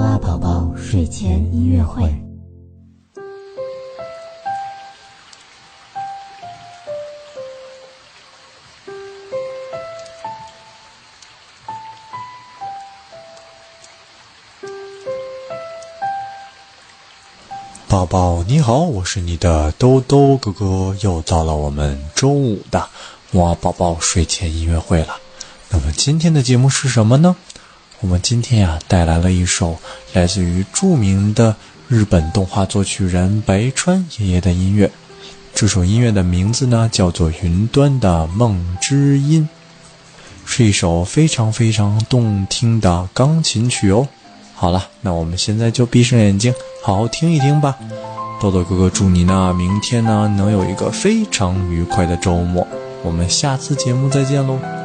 阿宝宝睡前音乐会。宝宝你好，我是你的兜兜哥哥，又到了我们周五的哇宝宝睡前音乐会了。那么今天的节目是什么呢？我们今天呀带来了一首来自于著名的日本动画作曲人白川爷爷的音乐。这首音乐的名字呢叫做《云端的梦之音》，是一首非常非常动听的钢琴曲哦。好了，那我们现在就闭上眼睛，好好听一听吧。豆豆哥哥祝你呢，明天呢能有一个非常愉快的周末。我们下次节目再见喽。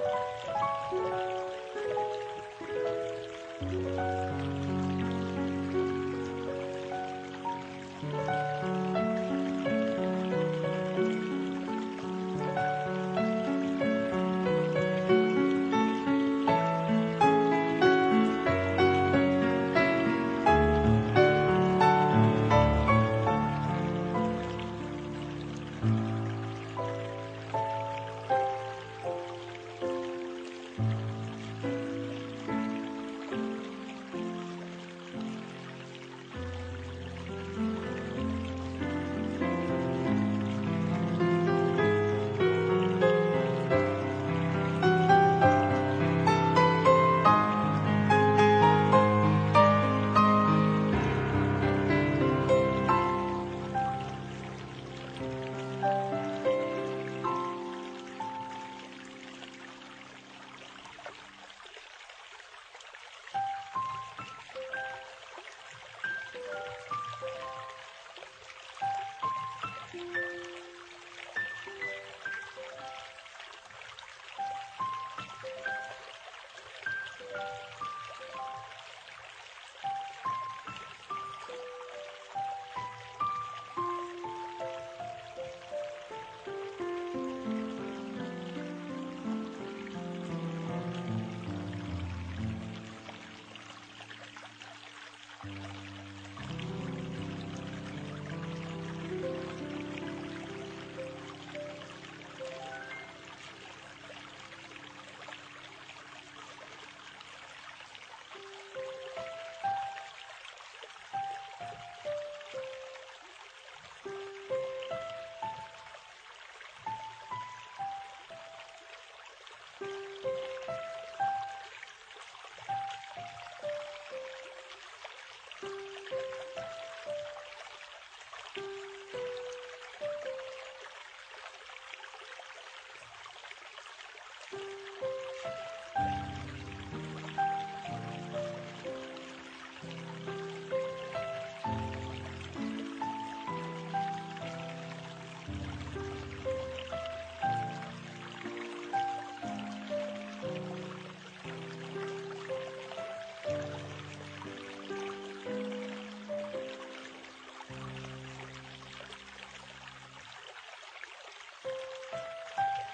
Yeah.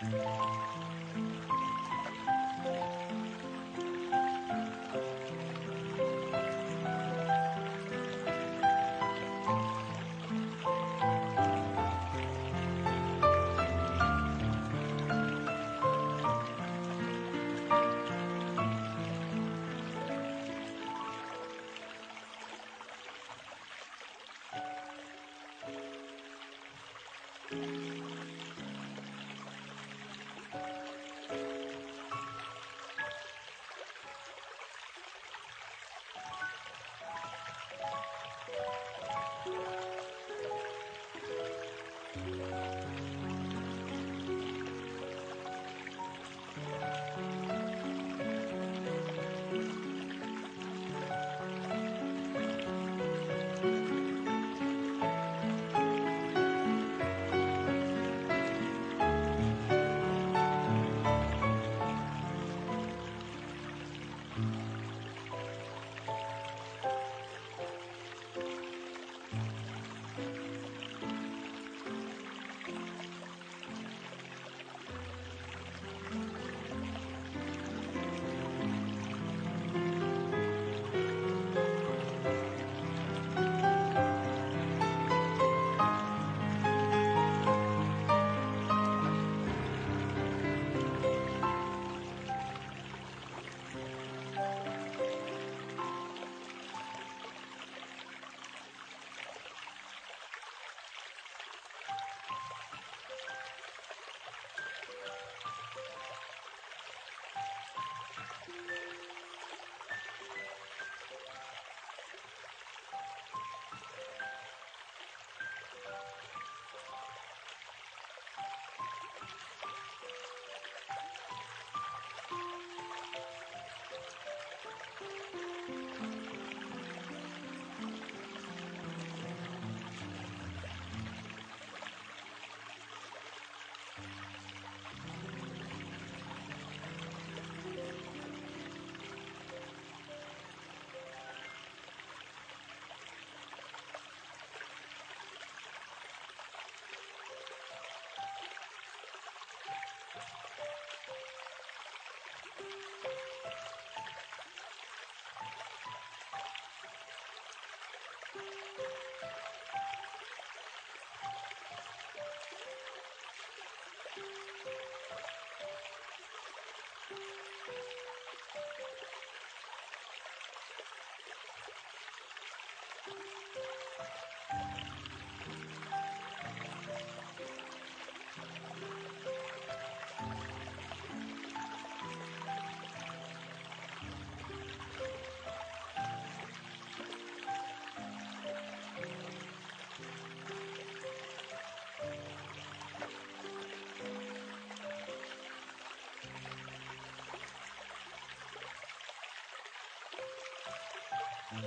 Música